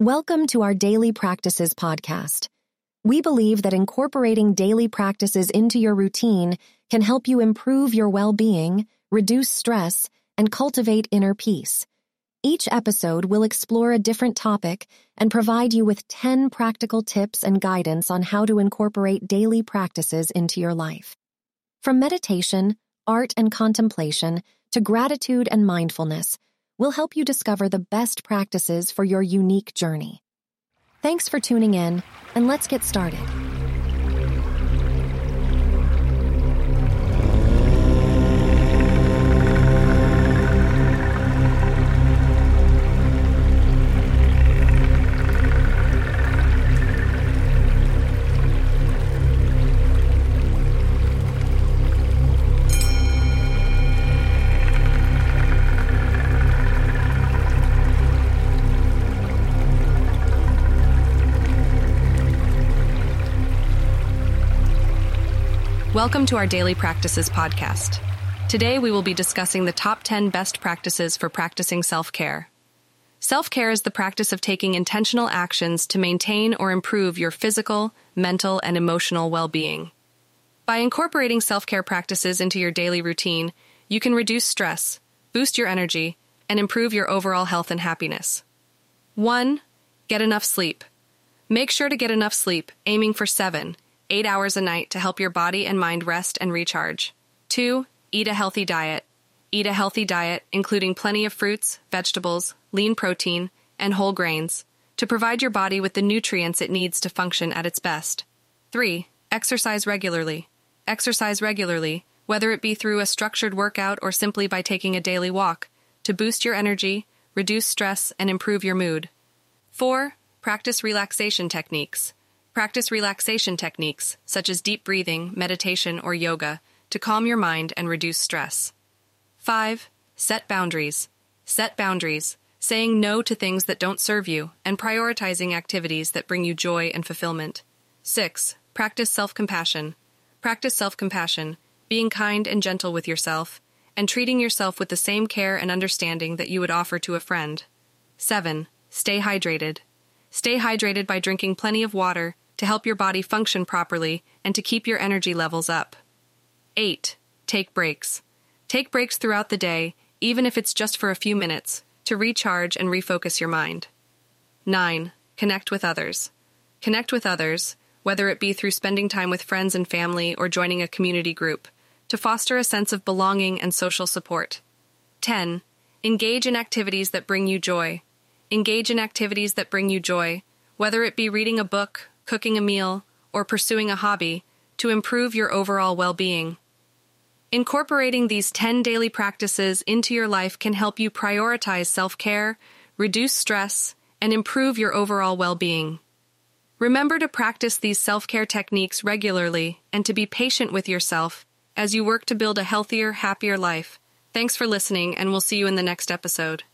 Welcome to our Daily Practices podcast. We believe that incorporating daily practices into your routine can help you improve your well being, reduce stress, and cultivate inner peace. Each episode will explore a different topic and provide you with 10 practical tips and guidance on how to incorporate daily practices into your life. From meditation, art, and contemplation to gratitude and mindfulness, we'll help you discover the best practices for your unique journey. Thanks for tuning in, and let's get started. Welcome to our Daily Practices podcast. Today we will be discussing the top 10 best practices for practicing self care. Self care is the practice of taking intentional actions to maintain or improve your physical, mental, and emotional well being. By incorporating self care practices into your daily routine, you can reduce stress, boost your energy, and improve your overall health and happiness. 1. Get enough sleep. Make sure to get enough sleep, aiming for 7 eight hours a night to help your body and mind rest and recharge. 2. Eat a healthy diet. Eat a healthy diet, including plenty of fruits, vegetables, lean protein, and whole grains, to provide your body with the nutrients it needs to function at its best. 3. Exercise regularly. Exercise regularly, whether it be through a structured workout or simply by taking a daily walk, to boost your energy, reduce stress, and improve your mood. 4. Practice relaxation techniques. Practice relaxation techniques, such as deep breathing, meditation, or yoga, to calm your mind and reduce stress. 5. Set boundaries. Set boundaries, saying no to things that don't serve you, and prioritizing activities that bring you joy and fulfillment. 6. Practice self compassion. Practice self compassion, being kind and gentle with yourself, and treating yourself with the same care and understanding that you would offer to a friend. 7. Stay hydrated. Stay hydrated by drinking plenty of water to help your body function properly and to keep your energy levels up. 8. Take breaks. Take breaks throughout the day, even if it's just for a few minutes, to recharge and refocus your mind. 9. Connect with others. Connect with others, whether it be through spending time with friends and family or joining a community group, to foster a sense of belonging and social support. 10. Engage in activities that bring you joy. Engage in activities that bring you joy, whether it be reading a book, cooking a meal, or pursuing a hobby to improve your overall well being. Incorporating these 10 daily practices into your life can help you prioritize self care, reduce stress, and improve your overall well being. Remember to practice these self care techniques regularly and to be patient with yourself as you work to build a healthier, happier life. Thanks for listening, and we'll see you in the next episode.